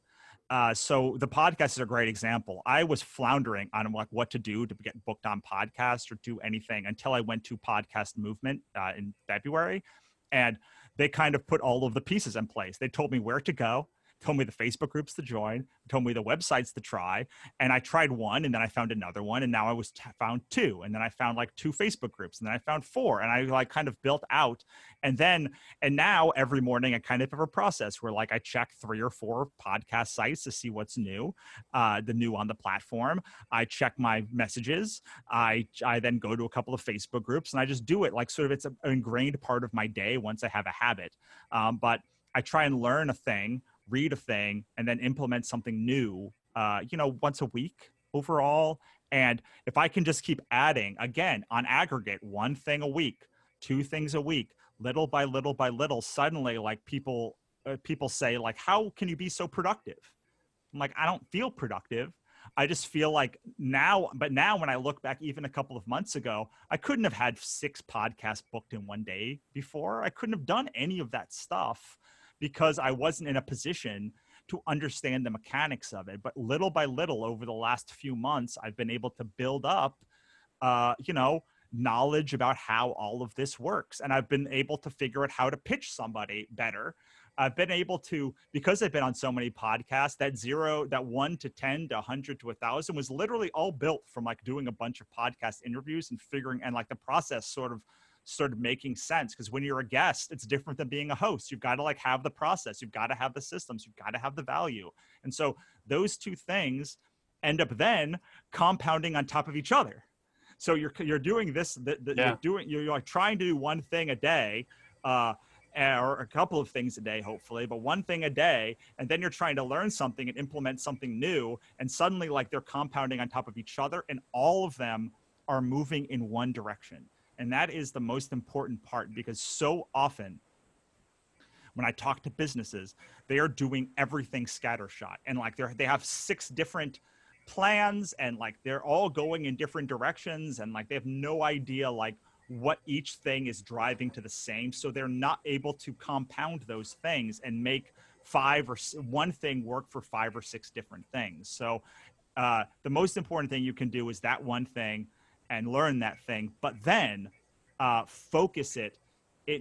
Uh, so the podcast is a great example. I was floundering on like what to do to get booked on podcasts or do anything until I went to Podcast Movement uh, in February, and they kind of put all of the pieces in place. They told me where to go. Told me the Facebook groups to join, told me the websites to try, and I tried one, and then I found another one, and now I was t- found two, and then I found like two Facebook groups, and then I found four, and I like kind of built out, and then and now every morning I kind of have a process where like I check three or four podcast sites to see what's new, uh, the new on the platform. I check my messages. I I then go to a couple of Facebook groups, and I just do it like sort of it's an ingrained part of my day once I have a habit, um, but. I try and learn a thing read a thing and then implement something new uh, you know once a week overall. And if i can just keep adding again on aggregate one thing a week two things a week little by little by little suddenly like people uh, people say like how can you be so productive? I'm like i don't feel productive. I just feel like now but now when i look back even a couple of months ago i couldn't have had six podcasts booked in one day before. I couldn't have done any of that stuff because I wasn't in a position to understand the mechanics of it. But little by little, over the last few months, I've been able to build up, uh, you know, knowledge about how all of this works. And I've been able to figure out how to pitch somebody better. I've been able to, because I've been on so many podcasts, that zero, that one to 10 to 100 to a 1,000 was literally all built from like doing a bunch of podcast interviews and figuring, and like the process sort of started making sense because when you're a guest it's different than being a host. You've got to like have the process. You've got to have the systems. You've got to have the value. And so those two things end up then compounding on top of each other. So you're you're doing this the, the, yeah. you're doing you're, you're like trying to do one thing a day uh, or a couple of things a day hopefully but one thing a day and then you're trying to learn something and implement something new and suddenly like they're compounding on top of each other and all of them are moving in one direction and that is the most important part because so often when I talk to businesses, they are doing everything scattershot and like they're they have six different plans and like they're all going in different directions and like they have no idea like what each thing is driving to the same. So they're not able to compound those things and make five or one thing work for five or six different things. So uh, the most important thing you can do is that one thing and learn that thing, but then uh, focus it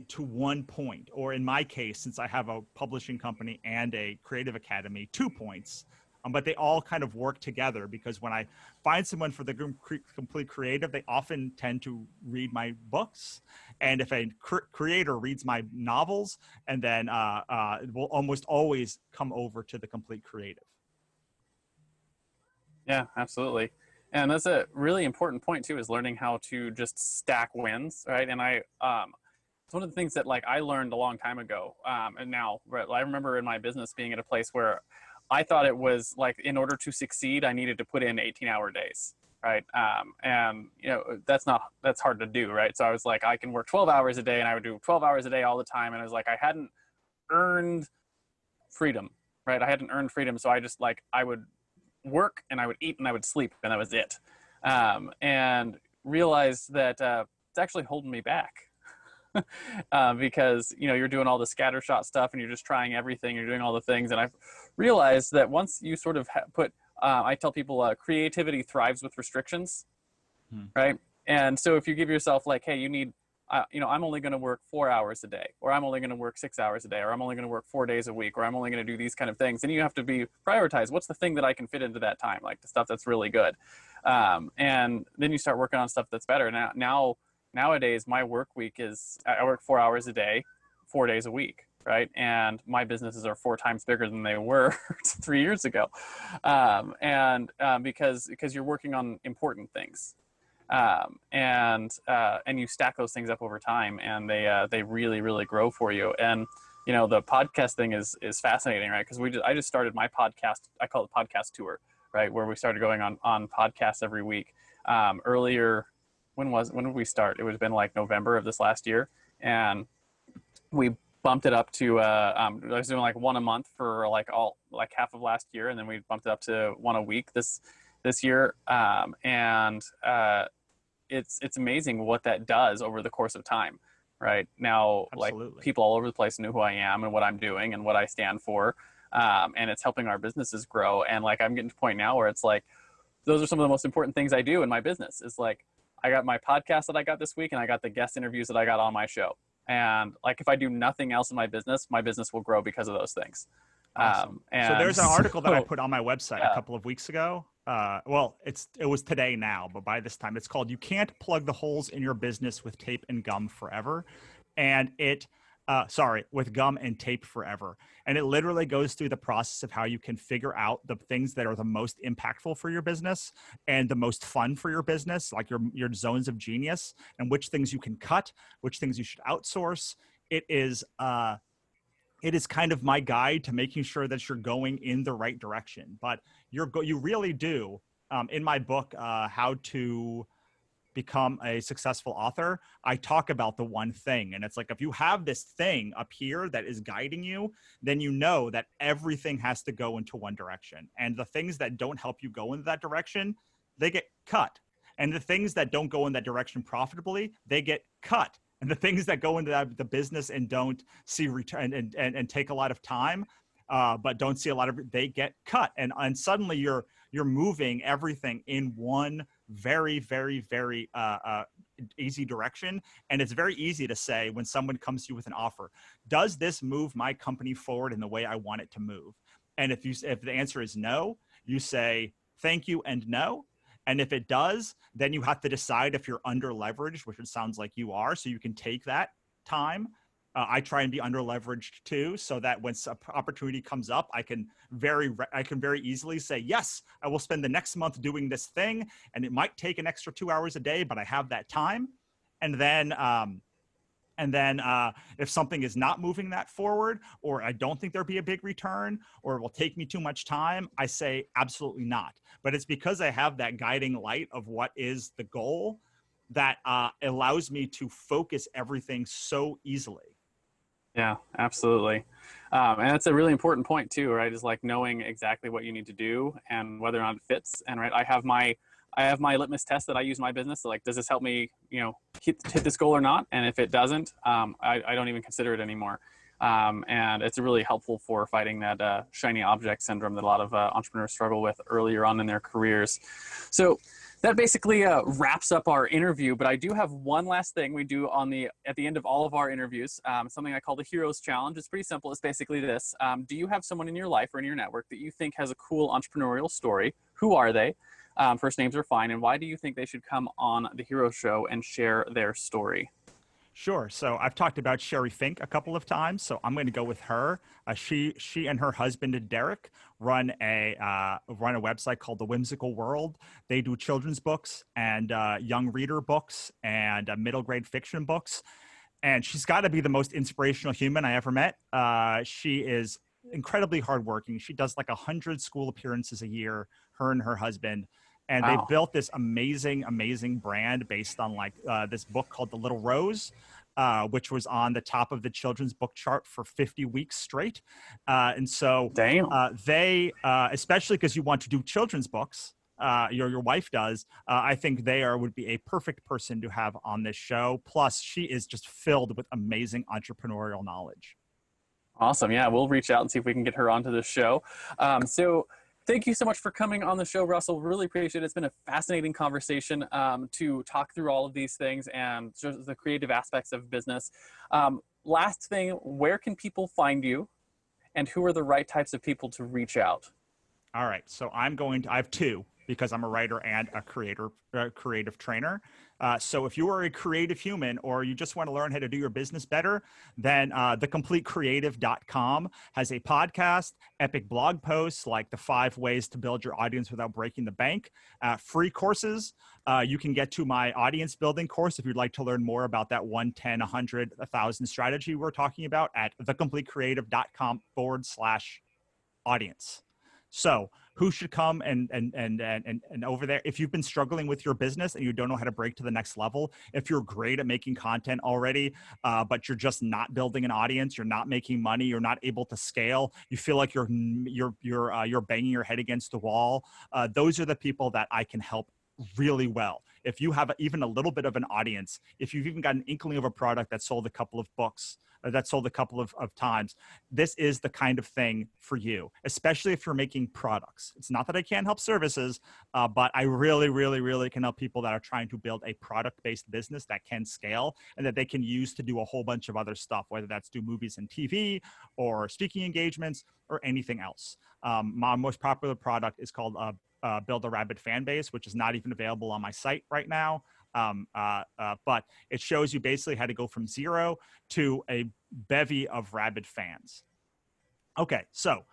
to one point. Or in my case, since I have a publishing company and a creative academy, two points. Um, but they all kind of work together because when I find someone for the complete creative, they often tend to read my books. And if a cr- creator reads my novels, and then uh, uh, will almost always come over to the complete creative. Yeah, absolutely and that's a really important point too is learning how to just stack wins right? And i um it's one of the things that like i learned a long time ago um and now i remember in my business being at a place where i thought it was like in order to succeed i needed to put in 18 hour days right? Um and you know that's not that's hard to do right? So i was like i can work 12 hours a day and i would do 12 hours a day all the time and i was like i hadn't earned freedom right? I hadn't earned freedom so i just like i would work and I would eat and I would sleep and that was it. Um, and realized that uh, it's actually holding me back. uh, because you know you're doing all the scattershot stuff and you're just trying everything you're doing all the things and i've realized that once you sort of ha- put uh, i tell people uh, creativity thrives with restrictions hmm. right and so if you give yourself like hey you need uh, you know, I'm only going to work four hours a day, or I'm only going to work six hours a day, or I'm only going to work four days a week, or I'm only going to do these kind of things. And you have to be prioritized. What's the thing that I can fit into that time? Like the stuff that's really good. Um, and then you start working on stuff that's better. Now, now, nowadays, my work week is I work four hours a day, four days a week. Right. And my businesses are four times bigger than they were three years ago. Um, and um, because, because you're working on important things um, and uh, and you stack those things up over time, and they uh, they really really grow for you. And you know the podcast thing is is fascinating, right? Because we just, I just started my podcast. I call it podcast tour, right? Where we started going on on podcasts every week. Um, earlier, when was when did we start? It would have been like November of this last year, and we bumped it up to uh, um, I was doing like one a month for like all like half of last year, and then we bumped it up to one a week this this year. Um, and uh, it's it's amazing what that does over the course of time right now Absolutely. like people all over the place know who i am and what i'm doing and what i stand for um, and it's helping our businesses grow and like i'm getting to a point now where it's like those are some of the most important things i do in my business is like i got my podcast that i got this week and i got the guest interviews that i got on my show and like if i do nothing else in my business my business will grow because of those things Awesome. Um, so there's an article that I put on my website yeah. a couple of weeks ago. Uh, well, it's it was today now, but by this time it's called "You Can't Plug the Holes in Your Business with Tape and Gum Forever," and it. Uh, sorry, with gum and tape forever. And it literally goes through the process of how you can figure out the things that are the most impactful for your business and the most fun for your business, like your, your zones of genius, and which things you can cut, which things you should outsource. It is uh, it is kind of my guide to making sure that you're going in the right direction. But you're go- you really do um, in my book, uh, how to become a successful author. I talk about the one thing, and it's like if you have this thing up here that is guiding you, then you know that everything has to go into one direction, and the things that don't help you go in that direction, they get cut. And the things that don't go in that direction profitably, they get cut and the things that go into that, the business and don't see return and, and, and take a lot of time uh, but don't see a lot of they get cut. And and suddenly you're you're moving everything in one very very very uh, uh, easy direction. And it's very easy to say when someone comes to you with an offer does this move my company forward in the way i want it to move? And if you if the answer is no you say thank you and no and if it does, then you have to decide if you're under leveraged, which it sounds like you are. So you can take that time. Uh, I try and be under leveraged too, so that when opportunity comes up, I can very re- I can very easily say yes. I will spend the next month doing this thing, and it might take an extra two hours a day, but I have that time. And then um, and then uh, if something is not moving that forward, or I don't think there'll be a big return, or it will take me too much time, I say absolutely not. But it's because I have that guiding light of what is the goal that uh, allows me to focus everything so easily. Yeah, absolutely. Um, and that's a really important point too, right? Is like knowing exactly what you need to do and whether or not it fits. And right, I have my I have my litmus test that I use in my business. So like, does this help me, you know, hit, hit this goal or not? And if it doesn't, um, I, I don't even consider it anymore. Um, and it's really helpful for fighting that uh, shiny object syndrome that a lot of uh, entrepreneurs struggle with earlier on in their careers. So that basically uh, wraps up our interview. But I do have one last thing we do on the at the end of all of our interviews. Um, something I call the Heroes Challenge. It's pretty simple. It's basically this: um, Do you have someone in your life or in your network that you think has a cool entrepreneurial story? Who are they? Um, first names are fine. And why do you think they should come on the Hero Show and share their story? Sure. So I've talked about Sherri Fink a couple of times, so I'm going to go with her. Uh, she she and her husband Derek run a uh, run a website called The Whimsical World. They do children's books and uh, young reader books and uh, middle grade fiction books. And she's got to be the most inspirational human I ever met. Uh, she is incredibly hardworking. She does like a hundred school appearances a year. Her and her husband and Wow. they built this amazing amazing brand based on like uh, this book called the little rose uh, which was on the top of the children's book chart for 50 weeks straight uh, and so uh, they uh, especially because you want to do children's books uh, your your wife does. Uh, I think they are would be a perfect person to have on this show. Plus, she is just filled with amazing entrepreneurial knowledge. Awesome. Yeah, we'll reach out and see if we can get her onto the show. Um, so, thank you so much for coming on the show, Russell. Really appreciate it. It's been a fascinating conversation um, to talk through all of these things and just the creative aspects of business. Um, last thing, where can people find you, and who are the right types of people to reach out? All right, so I'm going to. I have two because I'm a writer and a creator, uh, creative trainer. Uh, so if you are a creative human or you just want to learn how to do your business better, then uh, thecompletecreative.com has a podcast, epic blog posts like the five ways to build your audience without breaking the bank, uh, free courses. Uh, you can get to my audience building course if you'd like to learn more about that 110, 100, 1000 strategy we're talking about at thecompletecreative.com forward slash audience. So who should come and and and and and, over there. If you've been struggling with your business and you don't know how to break to the next level if you're great at making content already uh, but you're just not building an audience you're not making money you're not able to scale you feel like you're you're you're uh, you're banging your head against the wall uh, those are the people that i can help really well if you have even a little bit of an audience, if you've even got an inkling of a product that sold a couple of books, uh, that sold a couple of, of times, this is the kind of thing for you, especially if you're making products. It's not that I can't help services, uh, but I really, really, really can help people that are trying to build a product based business that can scale and that they can use to do a whole bunch of other stuff, whether that's do movies and TV or speaking engagements or anything else. Um, my most popular product is called uh, uh, Build a Rabid Fan Base, which is not even available on my site right now. Um, uh, uh, but it shows you basically how to go from zero to a bevy of rabid fans. Okay, so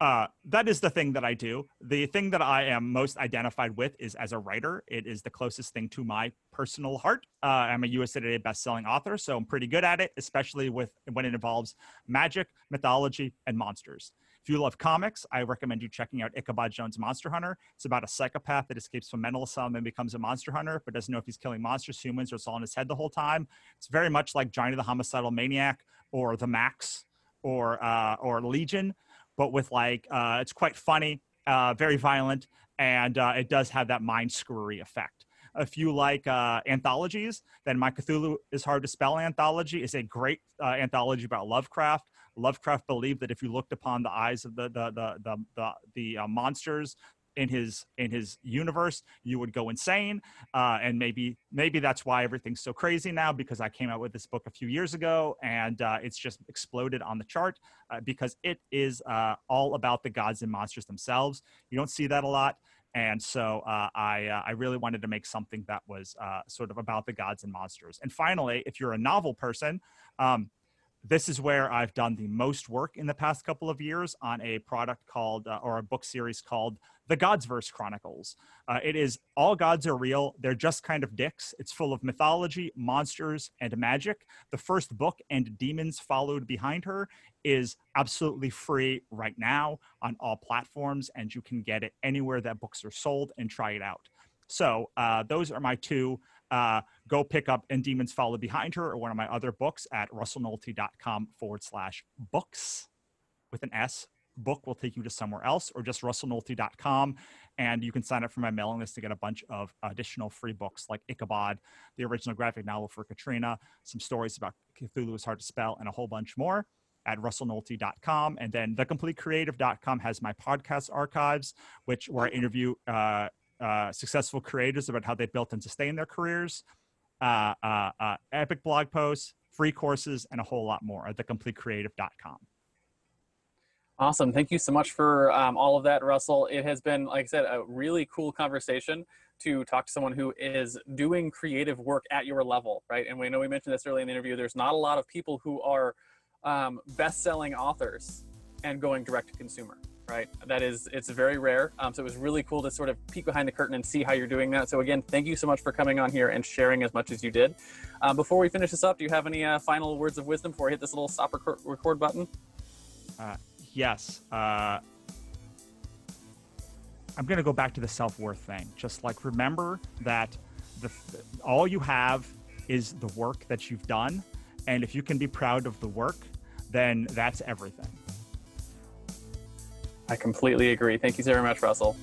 uh, that is the thing that I do. The thing that I am most identified with is as a writer. It is the closest thing to my personal heart. Uh, I'm a USA Today best-selling author, so I'm pretty good at it, especially with when it involves magic, mythology, and monsters. If you love comics, I recommend you checking out Ichabod Jones Monster Hunter. It's about a psychopath that escapes from mental asylum and becomes a monster hunter, but doesn't know if he's killing monsters, humans, or it's all in his head the whole time. It's very much like Johnny the Homicidal Maniac or The Maxx or uh, or Legion, but with like uh, it's quite funny, uh, very violent, and uh, it does have that mind screwery effect if you like uh, anthologies, then My Cthulhu is Hard to Spell anthology is a great uh, anthology about Lovecraft. Lovecraft believed that if you looked upon the eyes of the the the the the, the uh, monsters in his in his universe you would go insane uh, and maybe maybe that's why everything's so crazy now because i came out with this book a few years ago and uh, it's just exploded on the chart uh, because it is uh, all about the gods and monsters themselves. You don't see that a lot and so uh, I, uh, I really wanted to make something that was sort of about the gods and monsters. And finally if you're a novel person um, this is where I've done the most work in the past couple of years on a product called, uh, or a book series called The Godsverse Chronicles. Uh, it is all gods are real. They're just kind of dicks. It's full of mythology, monsters, and magic. The first book, and Demons Followed Behind Her, is absolutely free right now on all platforms, and you can get it anywhere that books are sold and try it out. So uh, those are my two uh, go pick up And Demons Follow Behind Her or one of my other books at russellnohelty.com forward slash books with an S. Book will take you to somewhere else or just russellnohelty.com. And you can sign up for my mailing list to get a bunch of additional free books like Ichabod, the original graphic novel for Katrina, some stories about Cthulhu is hard to spell, and a whole bunch more at russellnohelty.com. And then thecompletecreative.com has my podcast archives, which where I interview uh, uh, successful creators about how they built and sustained their careers, uh, uh, uh, epic blog posts, free courses, and a whole lot more at thecompletecreative.com. Awesome. Thank you so much for um, all of that, Russell. It has been, like I said, a really cool conversation to talk to someone who is doing creative work at your level, right? And we know we mentioned this early in the interview. There's not a lot of people who are um, best-selling authors and going direct to consumer right? That is, it's very rare. Um, so it was really cool to sort of peek behind the curtain and see how you're doing that. So again, thank you so much for coming on here and sharing as much as you did. Um, before we finish this up, do you have any uh, final words of wisdom before I hit this little stop record, record button? Uh, yes. Uh, I'm going to go back to the self worth thing. Just like remember that the all you have is the work that you've done, and if you can be proud of the work, then that's everything. I completely agree. Thank you very much, Russell.